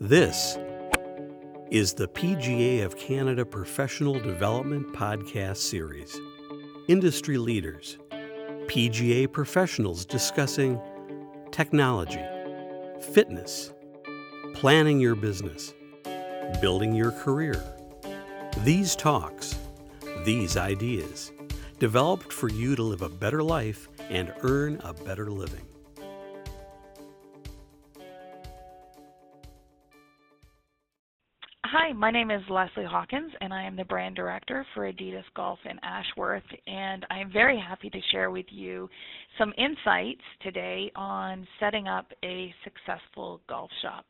This is the PGA of Canada Professional Development Podcast Series. Industry leaders, PGA professionals discussing technology, fitness, planning your business, building your career. These talks, these ideas, developed for you to live a better life and earn a better living. My name is Leslie Hawkins, and I am the brand director for Adidas Golf in Ashworth. And I am very happy to share with you some insights today on setting up a successful golf shop.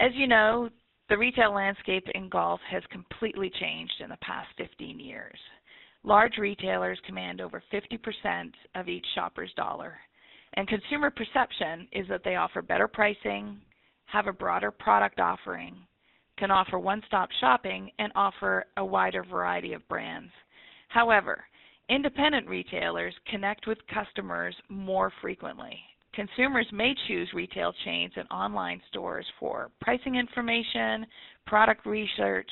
As you know, the retail landscape in golf has completely changed in the past 15 years. Large retailers command over 50% of each shopper's dollar, and consumer perception is that they offer better pricing, have a broader product offering, can offer one-stop shopping and offer a wider variety of brands. However, independent retailers connect with customers more frequently. Consumers may choose retail chains and online stores for pricing information, product research,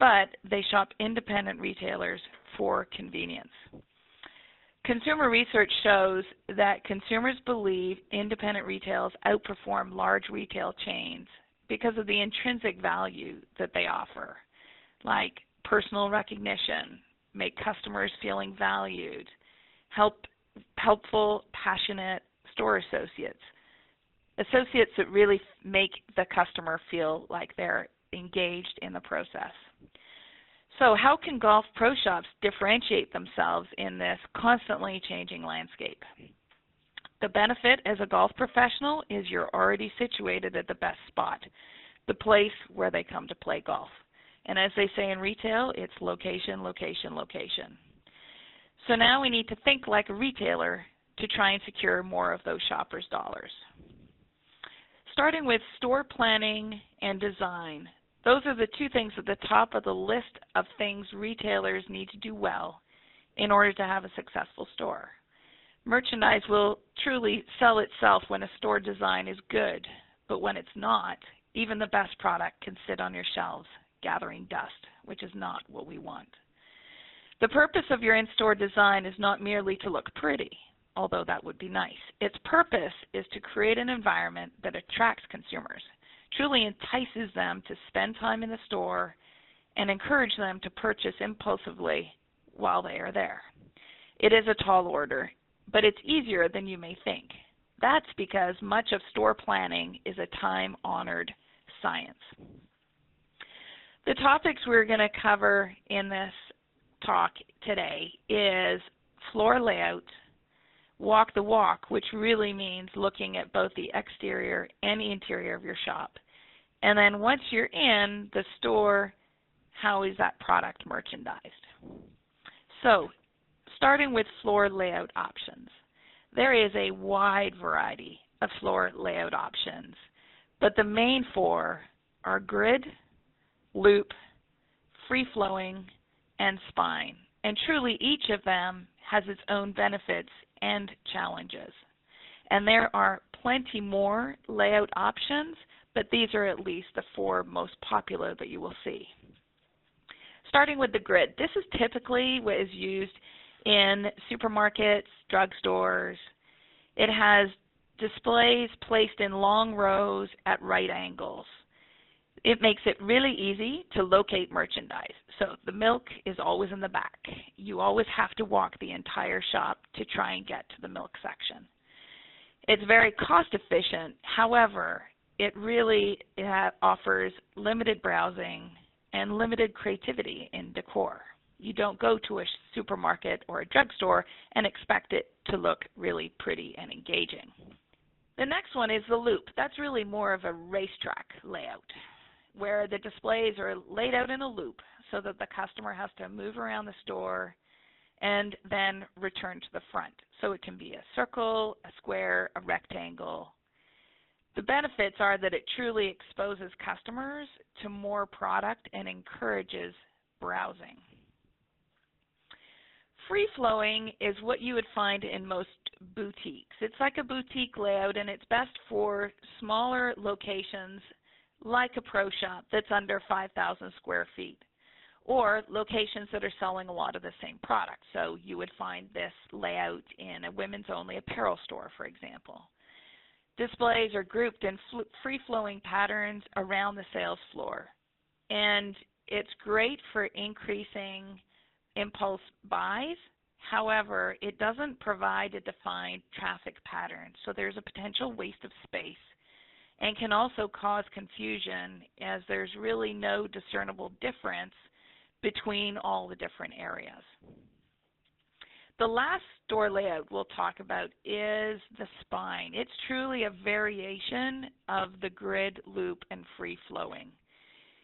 but they shop independent retailers for convenience. Consumer research shows that consumers believe independent retails outperform large retail chains because of the intrinsic value that they offer, like personal recognition, make customers feeling valued, help helpful, passionate store associates, associates that really make the customer feel like they're engaged in the process. So, how can golf pro shops differentiate themselves in this constantly changing landscape? The benefit as a golf professional is you're already situated at the best spot, the place where they come to play golf. And as they say in retail, it's location, location, location. So now we need to think like a retailer to try and secure more of those shoppers' dollars. Starting with store planning and design, those are the two things at the top of the list of things retailers need to do well in order to have a successful store. Merchandise will truly sell itself when a store design is good, but when it's not, even the best product can sit on your shelves gathering dust, which is not what we want. The purpose of your in store design is not merely to look pretty, although that would be nice. Its purpose is to create an environment that attracts consumers, truly entices them to spend time in the store, and encourage them to purchase impulsively while they are there. It is a tall order, but it's easier than you may think. That's because much of store planning is a time honored science. The topics we're going to cover in this talk today is floor layout, walk the walk, which really means looking at both the exterior and the interior of your shop. And then once you're in the store, how is that product merchandised? So, starting with floor layout options. There is a wide variety of floor layout options, but the main four are grid, loop, free flowing, and spine. And truly, each of them has its own benefits and challenges. And there are plenty more layout options, but these are at least the four most popular that you will see. Starting with the grid, this is typically what is used in supermarkets, drugstores. It has displays placed in long rows at right angles. It makes it really easy to locate merchandise. So the milk is always in the back. You always have to walk the entire shop to try and get to the milk section. It's very cost efficient. However, it really offers limited browsing and limited creativity in decor. You don't go to a supermarket or a drugstore and expect it to look really pretty and engaging. The next one is the loop. That's really more of a racetrack layout where the displays are laid out in a loop so that the customer has to move around the store and then return to the front. So it can be a circle, a square, a rectangle. The benefits are that it truly exposes customers to more product and encourages browsing. Free flowing is what you would find in most boutiques. It's like a boutique layout and it's best for smaller locations like a pro shop that's under 5,000 square feet or locations that are selling a lot of the same products. So you would find this layout in a women's only apparel store, for example. Displays are grouped in free flowing patterns around the sales floor. And it's great for increasing impulse buys. However, it doesn't provide a defined traffic pattern, so there's a potential waste of space and can also cause confusion as there's really no discernible difference between all the different areas. The last store layout we'll talk about is the spine. It's truly a variation of the grid, loop, and free flowing.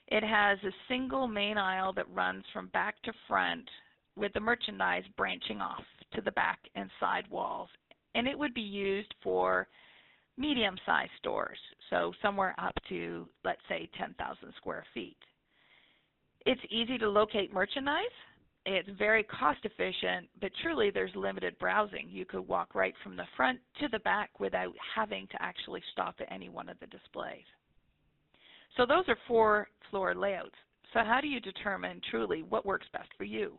It has a single main aisle that runs from back to front with the merchandise branching off to the back and side walls. And it would be used for medium sized stores, so somewhere up to, let's say, 10,000 square feet. It's easy to locate merchandise it's very cost efficient, but truly there's limited browsing. You could walk right from the front to the back without having to actually stop at any one of the displays. So those are four floor layouts. So how do you determine truly what works best for you?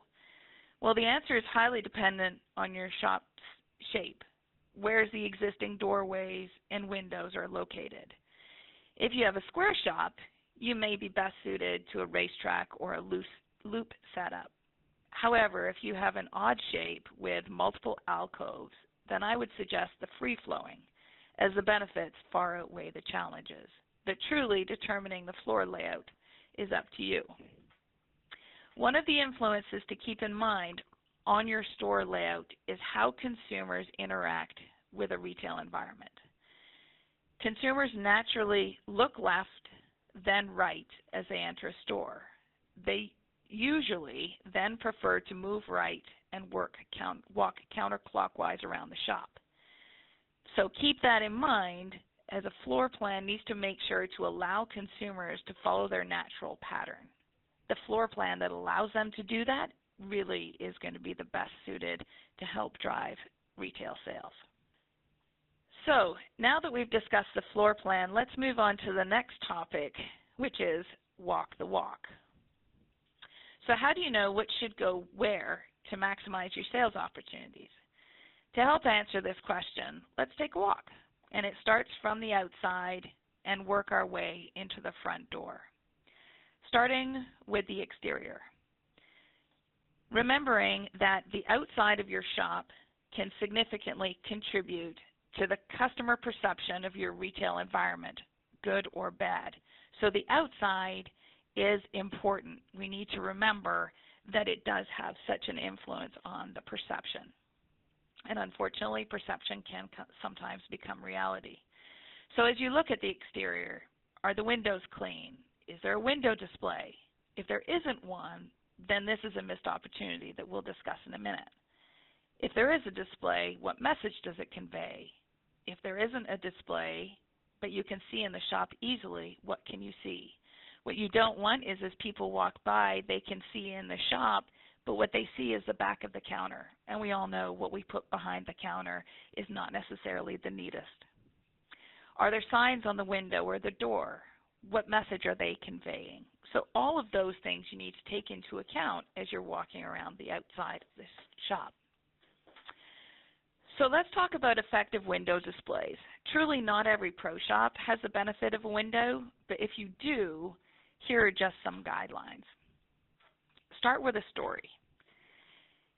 Well, the answer is highly dependent on your shop's shape. Where's the existing doorways and windows are located? If you have a square shop, you may be best suited to a racetrack or a loose loop setup. However, if you have an odd shape with multiple alcoves, then I would suggest the free flowing, as the benefits far outweigh the challenges. But truly, determining the floor layout is up to you. One of the influences to keep in mind on your store layout is how consumers interact with a retail environment. Consumers naturally look left, then right as they enter a store. They usually then prefer to move right and work count, walk counterclockwise around the shop. So keep that in mind as a floor plan needs to make sure to allow consumers to follow their natural pattern. The floor plan that allows them to do that really is going to be the best suited to help drive retail sales. So now that we've discussed the floor plan, let's move on to the next topic, which is walk the walk. So how do you know what should go where to maximize your sales opportunities? To help answer this question, let's take a walk. And it starts from the outside and work our way into the front door. Starting with the exterior. Remembering that the outside of your shop can significantly contribute to the customer perception of your retail environment, good or bad. So the outside is important. We need to remember that it does have such an influence on the perception. And unfortunately, perception can sometimes become reality. So as you look at the exterior, are the windows clean? Is there a window display? If there isn't one, then this is a missed opportunity that we'll discuss in a minute. If there is a display, what message does it convey? If there isn't a display, but you can see in the shop easily, what can you see? What you don't want is as people walk by, they can see in the shop, but what they see is the back of the counter. And we all know what we put behind the counter is not necessarily the neatest. Are there signs on the window or the door? What message are they conveying? So all of those things you need to take into account as you're walking around the outside of this shop. So let's talk about effective window displays. Truly not every pro shop has the benefit of a window, but if you do, here are just some guidelines. Start with a story,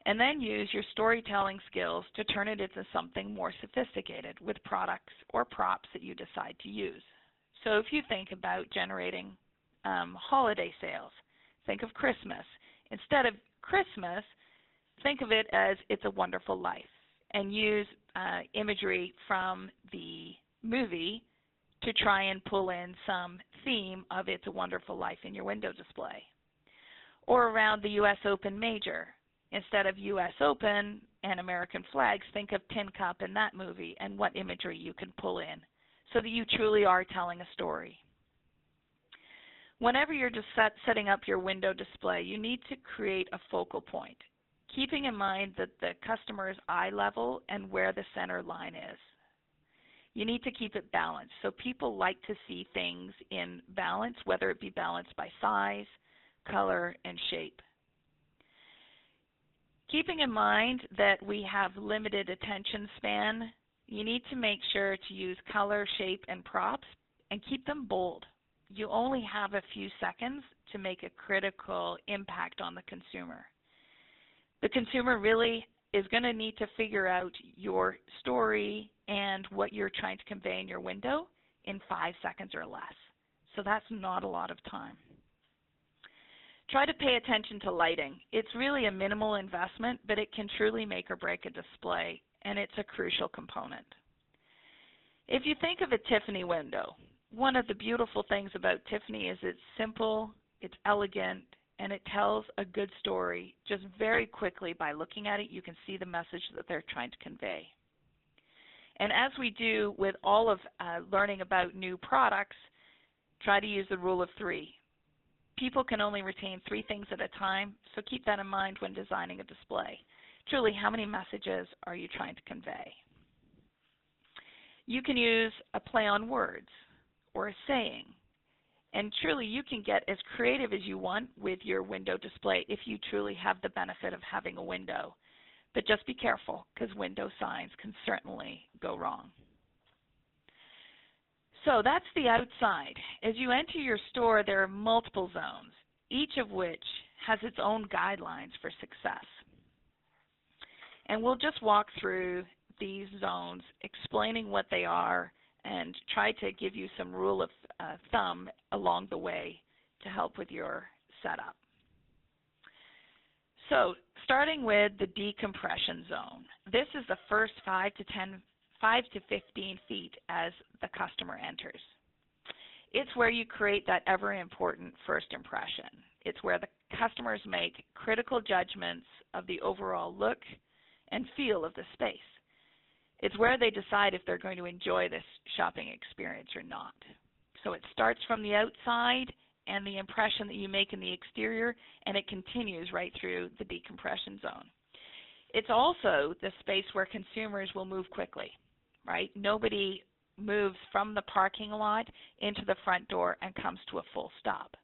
and then use your storytelling skills to turn it into something more sophisticated with products or props that you decide to use. So if you think about generating um, holiday sales, think of Christmas. Instead of Christmas, think of it as It's a Wonderful Life and use uh, imagery from the movie to try and pull in some theme of It's a Wonderful Life in your window display. Or around the U.S. Open Major. Instead of U.S. Open and American flags, think of Tin Cup in that movie and what imagery you can pull in so that you truly are telling a story. Whenever you're just set, setting up your window display, you need to create a focal point. keeping in mind that the customer's eye level and where the center line is. You need to keep it balanced. So people like to see things in balance, whether it be balanced by size, color, and shape. Keeping in mind that we have limited attention span, you need to make sure to use color, shape, and props and keep them bold. You only have a few seconds to make a critical impact on the consumer. The consumer really is going to need to figure out your story and what you're trying to convey in your window in five seconds or less. So that's not a lot of time. Try to pay attention to lighting. It's really a minimal investment, but it can truly make or break a display, and it's a crucial component. If you think of a Tiffany window, one of the beautiful things about Tiffany is it's simple, it's elegant, and it tells a good story just very quickly by looking at it. You can see the message that they're trying to convey. And as we do with all of uh, learning about new products, try to use the rule of three people can only retain three things at a time, so keep that in mind when designing a display. Truly, how many messages are you trying to convey? You can use a play on words or a saying. And truly, you can get as creative as you want with your window display if you truly have the benefit of having a window. But just be careful because window signs can certainly go wrong. So that's the outside. As you enter your store, there are multiple zones, each of which has its own guidelines for success. And we'll just walk through these zones, explaining what they are, and try to give you some rule of uh, thumb along the way to help with your setup. So, starting with the decompression zone. This is the first 5 to 10 5 to 15 feet as the customer enters. It's where you create that ever important first impression. It's where the customers make critical judgments of the overall look and feel of the space. It's where they decide if they're going to enjoy this shopping experience or not. So it starts from the outside and the impression that you make in the exterior, and it continues right through the decompression zone. It's also the space where consumers will move quickly right? Nobody moves from the parking lot into the front door and comes to a full stop.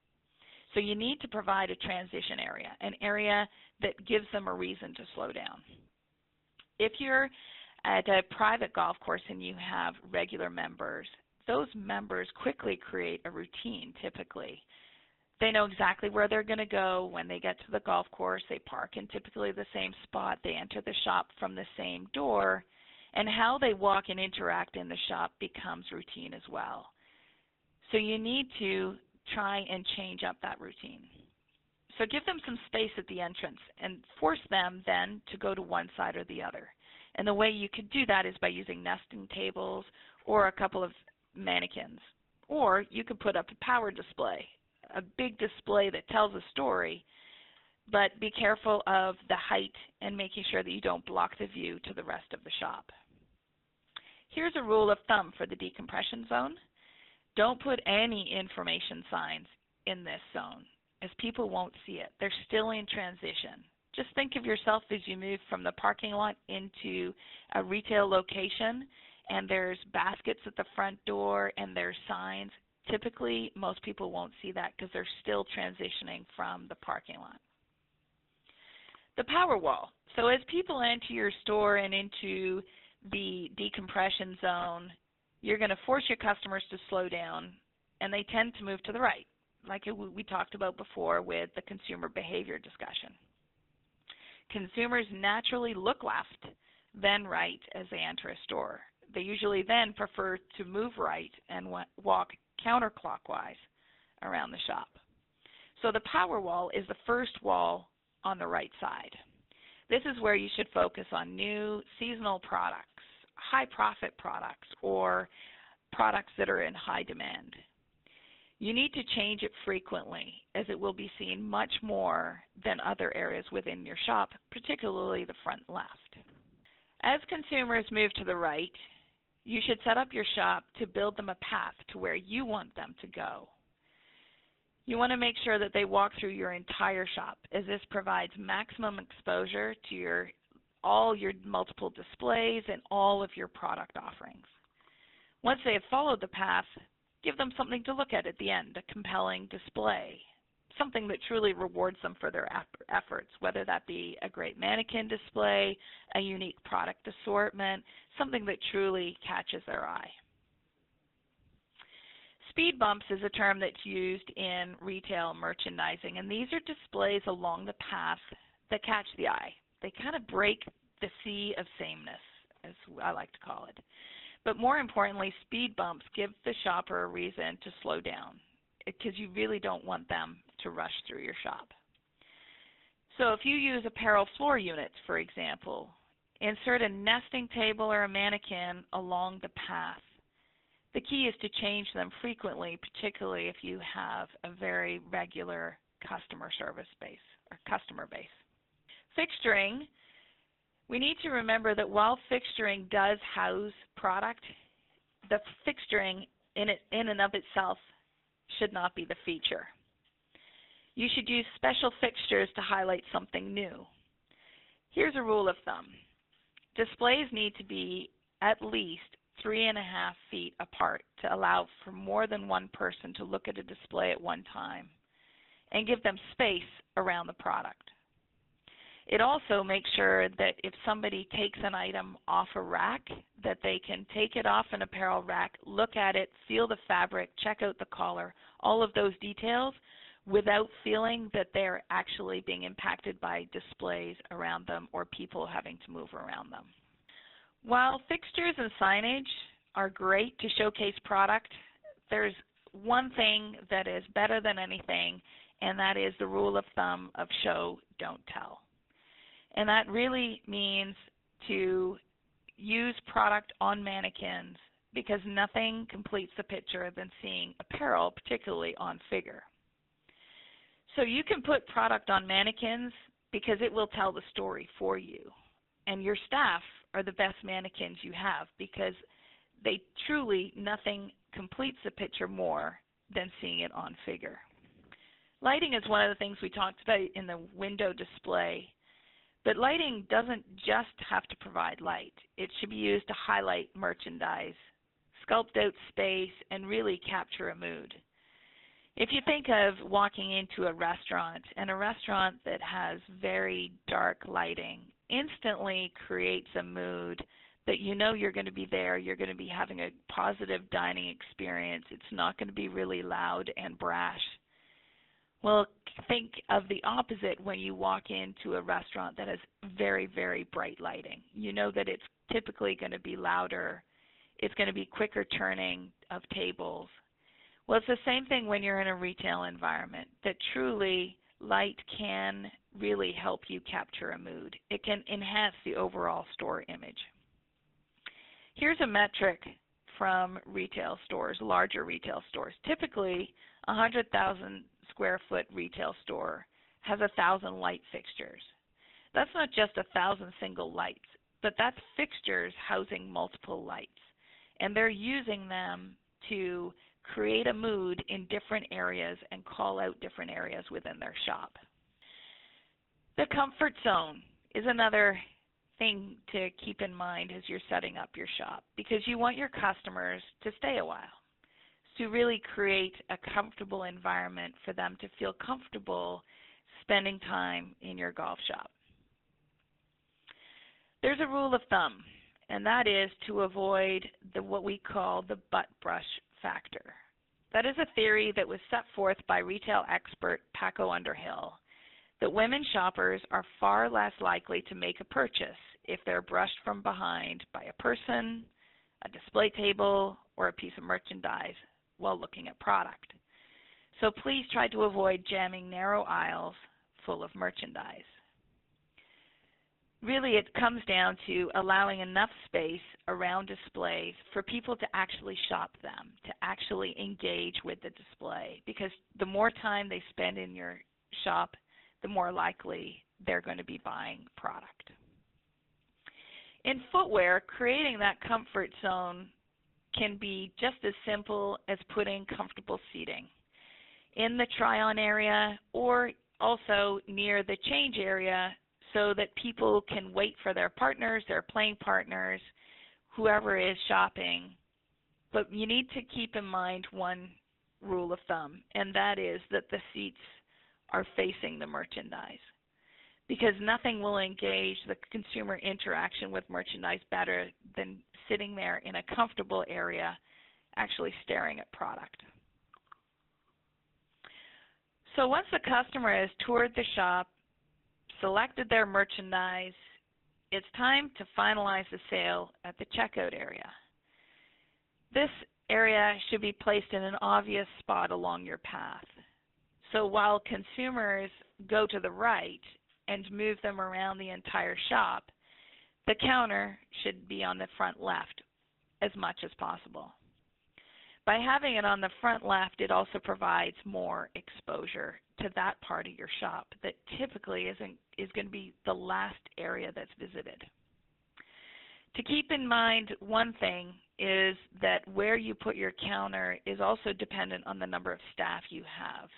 So you need to provide a transition area, an area that gives them a reason to slow down. If you're at a private golf course and you have regular members, those members quickly create a routine typically. They know exactly where they're going to go when they get to the golf course. They park in typically the same spot. They enter the shop from the same door and how they walk and interact in the shop becomes routine as well. So you need to try and change up that routine. So give them some space at the entrance and force them then to go to one side or the other. And the way you could do that is by using nesting tables or a couple of mannequins. Or you could put up a power display, a big display that tells a story, but be careful of the height and making sure that you don't block the view to the rest of the shop. Here's a rule of thumb for the decompression zone. Don't put any information signs in this zone as people won't see it. They're still in transition. Just think of yourself as you move from the parking lot into a retail location and there's baskets at the front door and there's signs. Typically, most people won't see that because they're still transitioning from the parking lot. The power wall. So as people enter your store and into the decompression zone, you're going to force your customers to slow down, and they tend to move to the right, like we talked about before with the consumer behavior discussion. Consumers naturally look left, then right as they enter a store. They usually then prefer to move right and walk counterclockwise around the shop. So the power wall is the first wall on the right side. This is where you should focus on new seasonal products high profit products or products that are in high demand. You need to change it frequently as it will be seen much more than other areas within your shop, particularly the front left. As consumers move to the right, you should set up your shop to build them a path to where you want them to go. You want to make sure that they walk through your entire shop as this provides maximum exposure to your all your multiple displays and all of your product offerings. Once they have followed the path, give them something to look at at the end, a compelling display, something that truly rewards them for their efforts, whether that be a great mannequin display, a unique product assortment, something that truly catches their eye. Speed bumps is a term that's used in retail merchandising, and these are displays along the path that catch the eye. They kind of break the sea of sameness, as I like to call it. But more importantly, speed bumps give the shopper a reason to slow down because you really don't want them to rush through your shop. So if you use apparel floor units, for example, insert a nesting table or a mannequin along the path. The key is to change them frequently, particularly if you have a very regular customer service base or customer base. Fixturing, we need to remember that while fixturing does house product, the fixturing in, it, in and of itself should not be the feature. You should use special fixtures to highlight something new. Here's a rule of thumb. Displays need to be at least three and a half feet apart to allow for more than one person to look at a display at one time and give them space around the product. It also makes sure that if somebody takes an item off a rack, that they can take it off an apparel rack, look at it, feel the fabric, check out the collar, all of those details without feeling that they're actually being impacted by displays around them or people having to move around them. While fixtures and signage are great to showcase product, there's one thing that is better than anything, and that is the rule of thumb of show, don't tell. And that really means to use product on mannequins because nothing completes the picture than seeing apparel, particularly on figure. So you can put product on mannequins because it will tell the story for you. And your staff are the best mannequins you have because they truly, nothing completes the picture more than seeing it on figure. Lighting is one of the things we talked about in the window display but lighting doesn't just have to provide light. It should be used to highlight merchandise, sculpt out space, and really capture a mood. If you think of walking into a restaurant and a restaurant that has very dark lighting instantly creates a mood that you know you're going to be there, you're going to be having a positive dining experience. It's not going to be really loud and brash. Well, think of the opposite when you walk into a restaurant that has very, very bright lighting. You know that it's typically going to be louder, it's going to be quicker turning of tables. Well, it's the same thing when you're in a retail environment, that truly light can really help you capture a mood. It can enhance the overall store image. Here's a metric from retail stores, larger retail stores. Typically, 100,000 square foot retail store has a thousand light fixtures. That's not just a thousand single lights, but that's fixtures housing multiple lights. And they're using them to create a mood in different areas and call out different areas within their shop. The comfort zone is another thing to keep in mind as you're setting up your shop because you want your customers to stay a while to really create a comfortable environment for them to feel comfortable spending time in your golf shop. There's a rule of thumb, and that is to avoid the what we call the butt brush factor. That is a theory that was set forth by retail expert Paco Underhill that women shoppers are far less likely to make a purchase if they're brushed from behind by a person, a display table, or a piece of merchandise while looking at product. So please try to avoid jamming narrow aisles full of merchandise. Really, it comes down to allowing enough space around displays for people to actually shop them, to actually engage with the display. Because the more time they spend in your shop, the more likely they're going to be buying product. In footwear, creating that comfort zone can be just as simple as putting comfortable seating. in the try on area or also near the change area so that people can wait for their partners, their playing partners, whoever is shopping. But you need to keep in mind one rule of thumb, and that is that the seats are facing the merchandise. Because nothing will engage the consumer interaction with merchandise better than sitting there in a comfortable area actually staring at product. So once the customer has toured the shop, selected their merchandise, it's time to finalize the sale at the checkout area. This area should be placed in an obvious spot along your path. So while consumers go to the right and move them around the entire shop, the counter should be on the front left as much as possible. By having it on the front left, it also provides more exposure to that part of your shop that typically isn't is going to be the last area that's visited. To keep in mind one thing is that where you put your counter is also dependent on the number of staff you have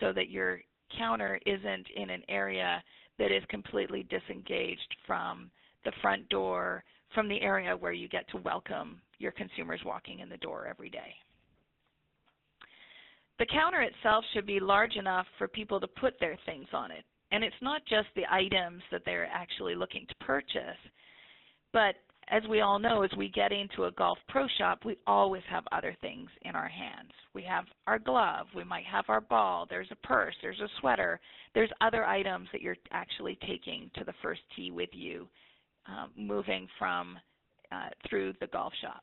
so that your counter isn't in an area that is completely disengaged from the front door, from the area where you get to welcome your consumers walking in the door every day. The counter itself should be large enough for people to put their things on it. And it's not just the items that they're actually looking to purchase, but as we all know, as we get into a golf pro shop, we always have other things in our hands. We have our glove, we might have our ball, there's a purse, there's a sweater, there's other items that you're actually taking to the first tee with you, um, moving from uh, through the golf shop.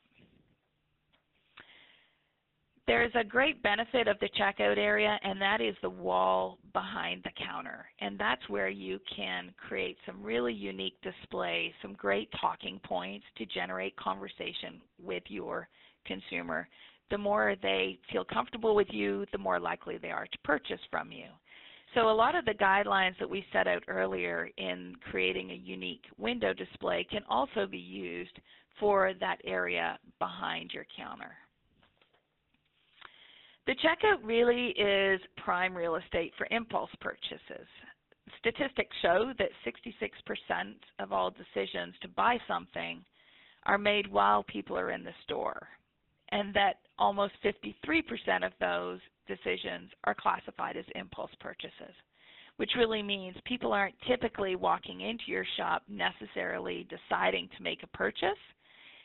There is a great benefit of the checkout area, and that is the wall behind the counter. And that's where you can create some really unique displays, some great talking points to generate conversation with your consumer. The more they feel comfortable with you, the more likely they are to purchase from you. So a lot of the guidelines that we set out earlier in creating a unique window display can also be used for that area behind your counter. The checkout really is prime real estate for impulse purchases. Statistics show that 66% of all decisions to buy something are made while people are in the store, and that almost 53% of those decisions are classified as impulse purchases, which really means people aren't typically walking into your shop necessarily deciding to make a purchase,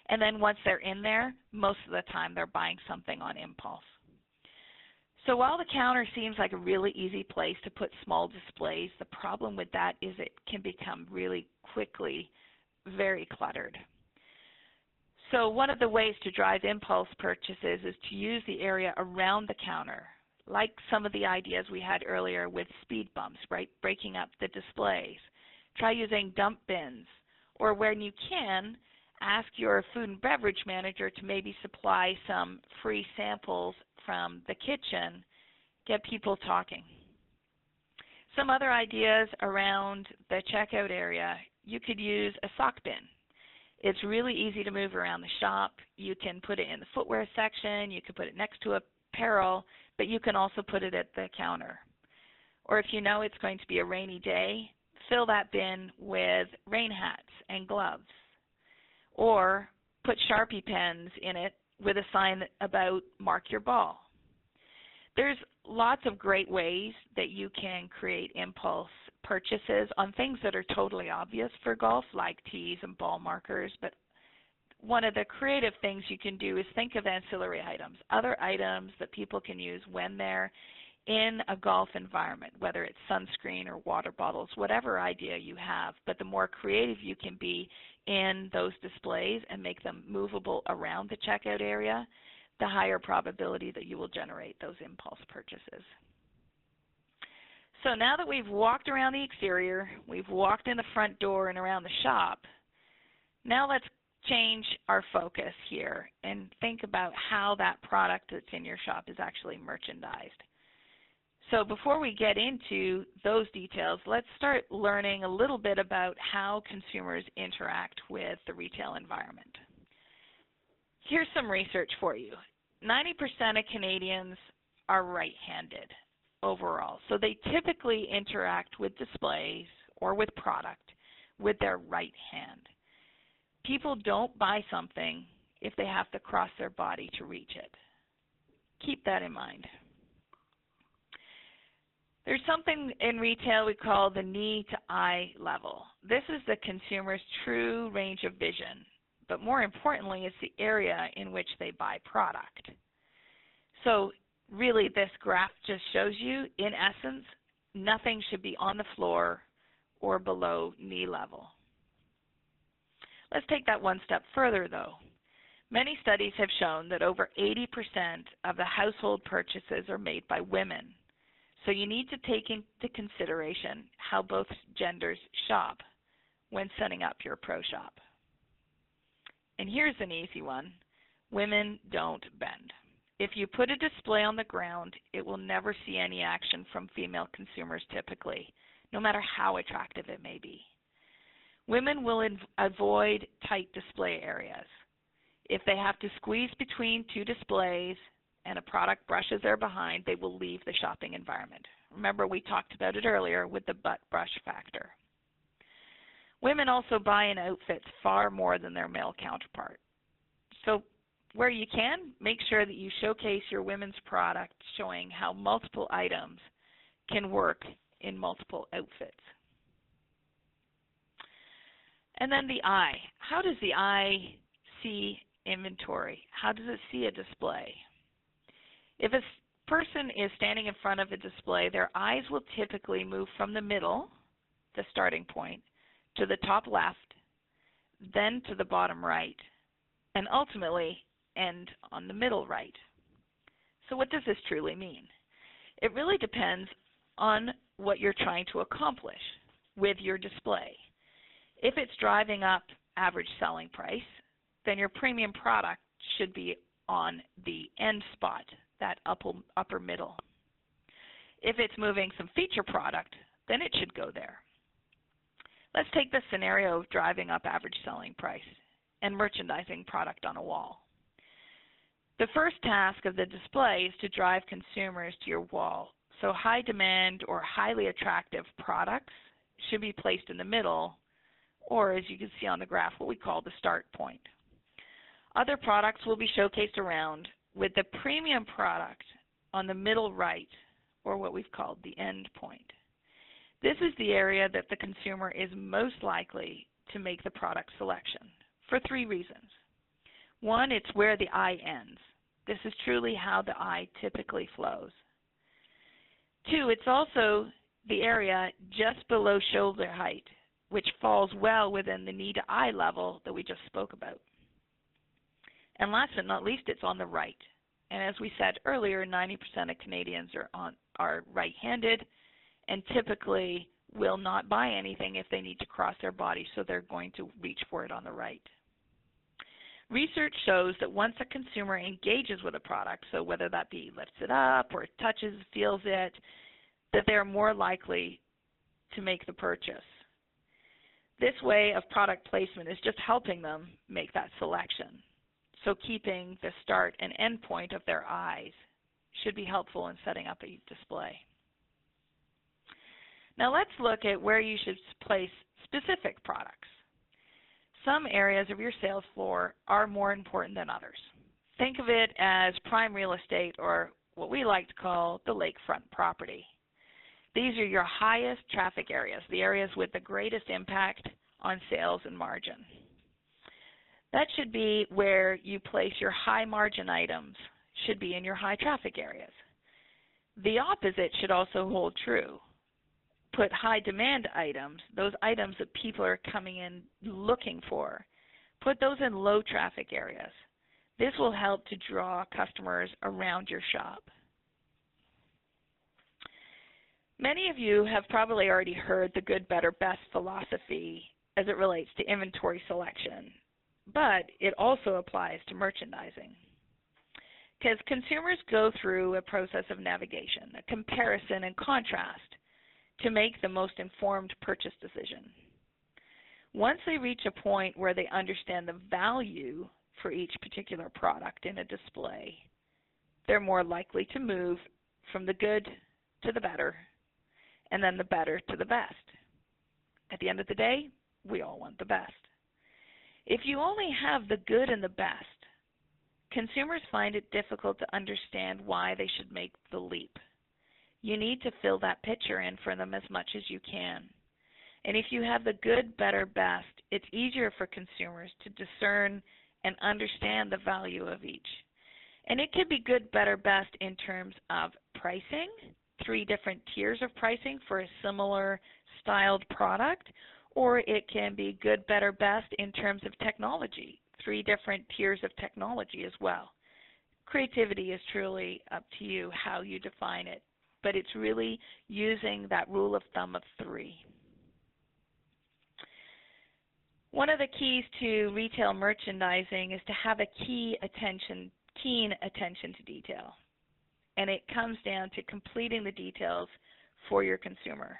and then once they're in there, most of the time they're buying something on impulse. So while the counter seems like a really easy place to put small displays, the problem with that is it can become really quickly very cluttered. So one of the ways to drive impulse purchases is to use the area around the counter, like some of the ideas we had earlier with speed bumps, right? Breaking up the displays. Try using dump bins, or when you can, ask your food and beverage manager to maybe supply some free samples from the kitchen, get people talking. Some other ideas around the checkout area, you could use a sock bin. It's really easy to move around the shop. You can put it in the footwear section, you could put it next to apparel, but you can also put it at the counter. Or if you know it's going to be a rainy day, fill that bin with rain hats and gloves. Or put Sharpie pens in it with a sign about mark your ball. There's lots of great ways that you can create impulse purchases on things that are totally obvious for golf, like tees and ball markers, but one of the creative things you can do is think of ancillary items, other items that people can use when they're in a golf environment, whether it's sunscreen or water bottles, whatever idea you have. But the more creative you can be in those displays and make them movable around the checkout area, the higher probability that you will generate those impulse purchases. So now that we've walked around the exterior, we've walked in the front door and around the shop, now let's change our focus here and think about how that product that's in your shop is actually merchandised. So before we get into those details, let's start learning a little bit about how consumers interact with the retail environment. Here's some research for you. 90% of Canadians are right-handed overall. So they typically interact with displays or with product with their right hand. People don't buy something if they have to cross their body to reach it. Keep that in mind. There's something in retail we call the knee to eye level. This is the consumer's true range of vision, but more importantly, it's the area in which they buy product. So really this graph just shows you, in essence, nothing should be on the floor or below knee level. Let's take that one step further though. Many studies have shown that over 80% of the household purchases are made by women. So you need to take into consideration how both genders shop when setting up your pro shop. And here's an easy one. Women don't bend. If you put a display on the ground, it will never see any action from female consumers typically, no matter how attractive it may be. Women will avoid tight display areas. If they have to squeeze between two displays and a product brushes their behind, they will leave the shopping environment. Remember, we talked about it earlier with the butt brush factor. Women also buy in outfits far more than their male counterpart. So where you can, make sure that you showcase your women's product showing how multiple items can work in multiple outfits. And then the eye. How does the eye see inventory? How does it see a display? If a person is standing in front of a display, their eyes will typically move from the middle, the starting point, to the top left, then to the bottom right, and ultimately end on the middle right. So what does this truly mean? It really depends on what you're trying to accomplish with your display. If it's driving up average selling price, then your premium product should be on the end spot, that upper, upper middle. If it's moving some feature product, then it should go there. Let's take the scenario of driving up average selling price and merchandising product on a wall. The first task of the display is to drive consumers to your wall. So high demand or highly attractive products should be placed in the middle, or as you can see on the graph, what we call the start point. Other products will be showcased around with the premium product on the middle right, or what we've called the end point. This is the area that the consumer is most likely to make the product selection for three reasons. One, it's where the eye ends. This is truly how the eye typically flows. Two, it's also the area just below shoulder height, which falls well within the knee to eye level that we just spoke about. And last but not least, it's on the right. And as we said earlier, 90% of Canadians are on are right-handed and typically will not buy anything if they need to cross their body, so they're going to reach for it on the right. Research shows that once a consumer engages with a product, so whether that be lifts it up or touches, feels it, that they're more likely to make the purchase. This way of product placement is just helping them make that selection. So keeping the start and end point of their eyes should be helpful in setting up a display. Now let's look at where you should place specific products. Some areas of your sales floor are more important than others. Think of it as prime real estate or what we like to call the lakefront property. These are your highest traffic areas, the areas with the greatest impact on sales and margin. That should be where you place your high margin items, should be in your high traffic areas. The opposite should also hold true put high demand items, those items that people are coming in looking for, put those in low traffic areas. This will help to draw customers around your shop. Many of you have probably already heard the good, better, best philosophy as it relates to inventory selection, but it also applies to merchandising. Because consumers go through a process of navigation, a comparison and contrast to make the most informed purchase decision. Once they reach a point where they understand the value for each particular product in a display, they're more likely to move from the good to the better, and then the better to the best. At the end of the day, we all want the best. If you only have the good and the best, consumers find it difficult to understand why they should make the leap. You need to fill that picture in for them as much as you can. And if you have the good, better, best, it's easier for consumers to discern and understand the value of each. And it could be good, better, best in terms of pricing, three different tiers of pricing for a similar styled product, or it can be good, better, best in terms of technology, three different tiers of technology as well. Creativity is truly up to you how you define it, but it's really using that rule of thumb of three. One of the keys to retail merchandising is to have a key attention, keen attention to detail. And it comes down to completing the details for your consumer.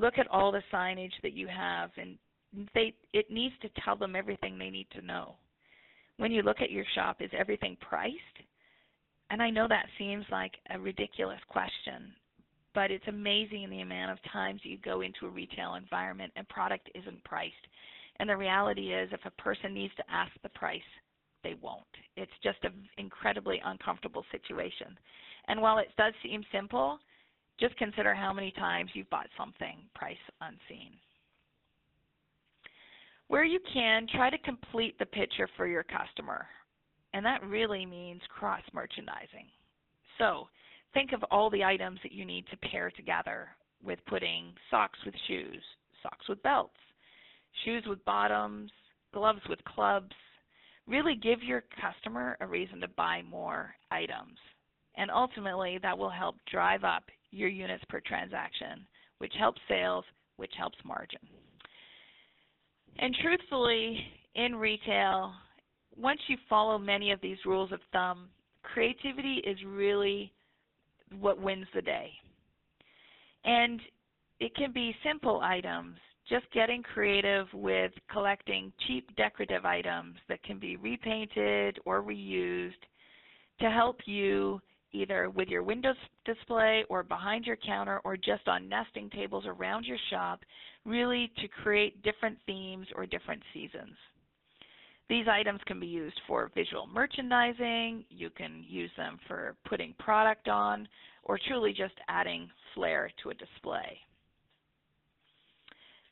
Look at all the signage that you have and they it needs to tell them everything they need to know. When you look at your shop, is everything priced? And I know that seems like a ridiculous question, but it's amazing the amount of times you go into a retail environment and product isn't priced. And the reality is, if a person needs to ask the price, they won't. It's just an incredibly uncomfortable situation. And while it does seem simple, just consider how many times you've bought something price unseen. Where you can, try to complete the picture for your customer. And that really means cross merchandising. So think of all the items that you need to pair together with putting socks with shoes, socks with belts, shoes with bottoms, gloves with clubs. Really give your customer a reason to buy more items. And ultimately, that will help drive up your units per transaction, which helps sales, which helps margin. And truthfully, in retail, once you follow many of these rules of thumb, creativity is really what wins the day. And it can be simple items just getting creative with collecting cheap decorative items that can be repainted or reused to help you either with your Windows display or behind your counter or just on nesting tables around your shop, really to create different themes or different seasons. These items can be used for visual merchandising, you can use them for putting product on, or truly just adding flair to a display.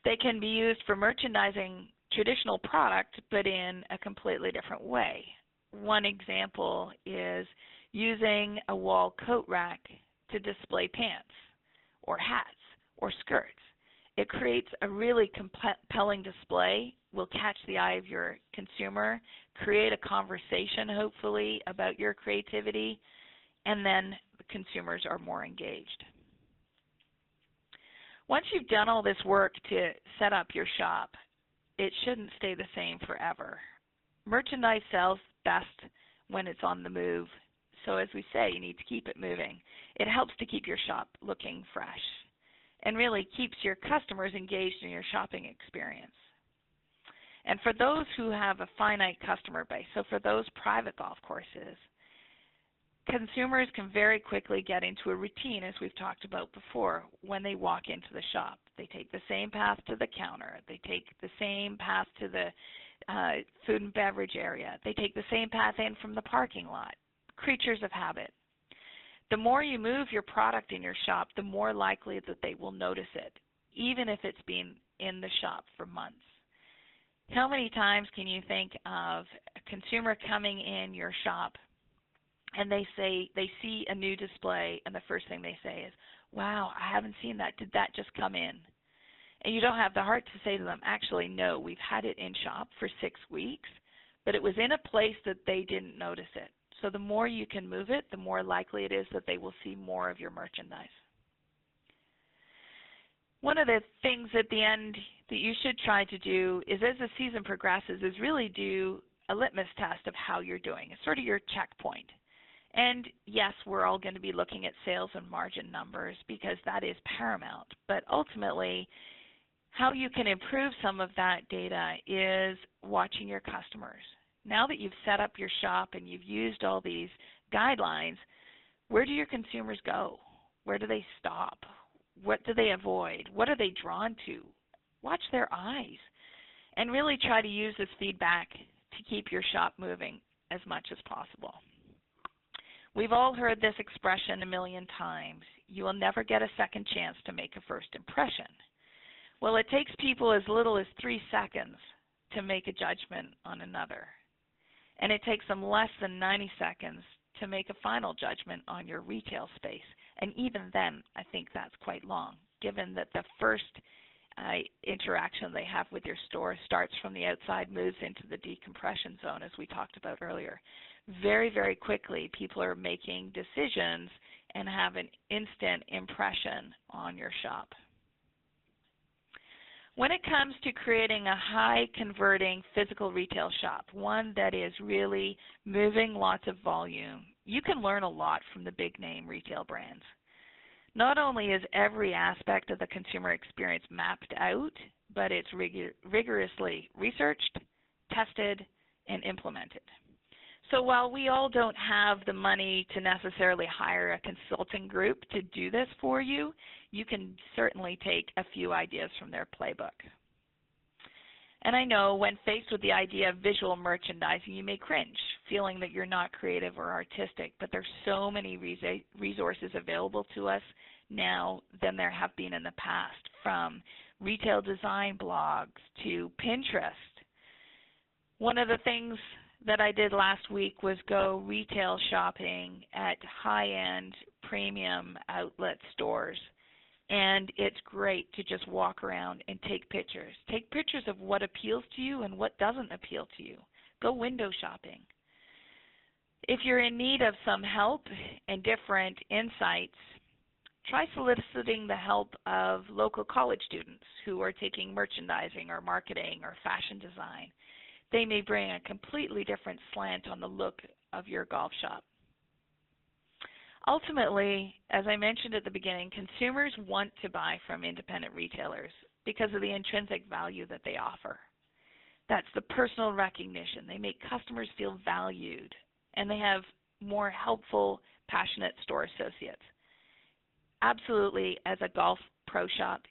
They can be used for merchandising traditional product, but in a completely different way. One example is using a wall coat rack to display pants or hats or skirts. It creates a really compelling display, will catch the eye of your consumer, create a conversation hopefully about your creativity, and then the consumers are more engaged. Once you've done all this work to set up your shop, it shouldn't stay the same forever. Merchandise sells best when it's on the move. So as we say, you need to keep it moving. It helps to keep your shop looking fresh and really keeps your customers engaged in your shopping experience. And for those who have a finite customer base, so for those private golf courses, consumers can very quickly get into a routine, as we've talked about before, when they walk into the shop. They take the same path to the counter. They take the same path to the uh, food and beverage area. They take the same path in from the parking lot. Creatures of habit. The more you move your product in your shop, the more likely that they will notice it, even if it's been in the shop for months. How many times can you think of a consumer coming in your shop and they say they see a new display and the first thing they say is wow i haven't seen that did that just come in and you don't have the heart to say to them actually no we've had it in shop for six weeks but it was in a place that they didn't notice it so the more you can move it the more likely it is that they will see more of your merchandise one of the things at the end that you should try to do is as the season progresses is really do a litmus test of how you're doing. It's sort of your checkpoint. And yes, we're all going to be looking at sales and margin numbers because that is paramount. But ultimately, how you can improve some of that data is watching your customers. Now that you've set up your shop and you've used all these guidelines, where do your consumers go? Where do they stop? What do they avoid? What are they drawn to? Watch their eyes and really try to use this feedback to keep your shop moving as much as possible. We've all heard this expression a million times. You will never get a second chance to make a first impression. Well, it takes people as little as three seconds to make a judgment on another. And it takes them less than 90 seconds to make a final judgment on your retail space. And even then, I think that's quite long, given that the first uh, interaction they have with your store starts from the outside, moves into the decompression zone, as we talked about earlier. Very, very quickly, people are making decisions and have an instant impression on your shop. When it comes to creating a high converting physical retail shop, one that is really moving lots of volume, you can learn a lot from the big name retail brands. Not only is every aspect of the consumer experience mapped out, but it's rig- rigorously researched, tested, and implemented. So while we all don't have the money to necessarily hire a consulting group to do this for you, you can certainly take a few ideas from their playbook. And I know when faced with the idea of visual merchandising, you may cringe, feeling that you're not creative or artistic, but there's so many resources available to us now than there have been in the past, from retail design blogs to Pinterest. One of the things that I did last week was go retail shopping at high-end premium outlet stores. And it's great to just walk around and take pictures. Take pictures of what appeals to you and what doesn't appeal to you. Go window shopping. If you're in need of some help and different insights, try soliciting the help of local college students who are taking merchandising or marketing or fashion design they may bring a completely different slant on the look of your golf shop. Ultimately, as I mentioned at the beginning, consumers want to buy from independent retailers because of the intrinsic value that they offer. That's the personal recognition. They make customers feel valued, and they have more helpful, passionate store associates. Absolutely, as a golf pro shop,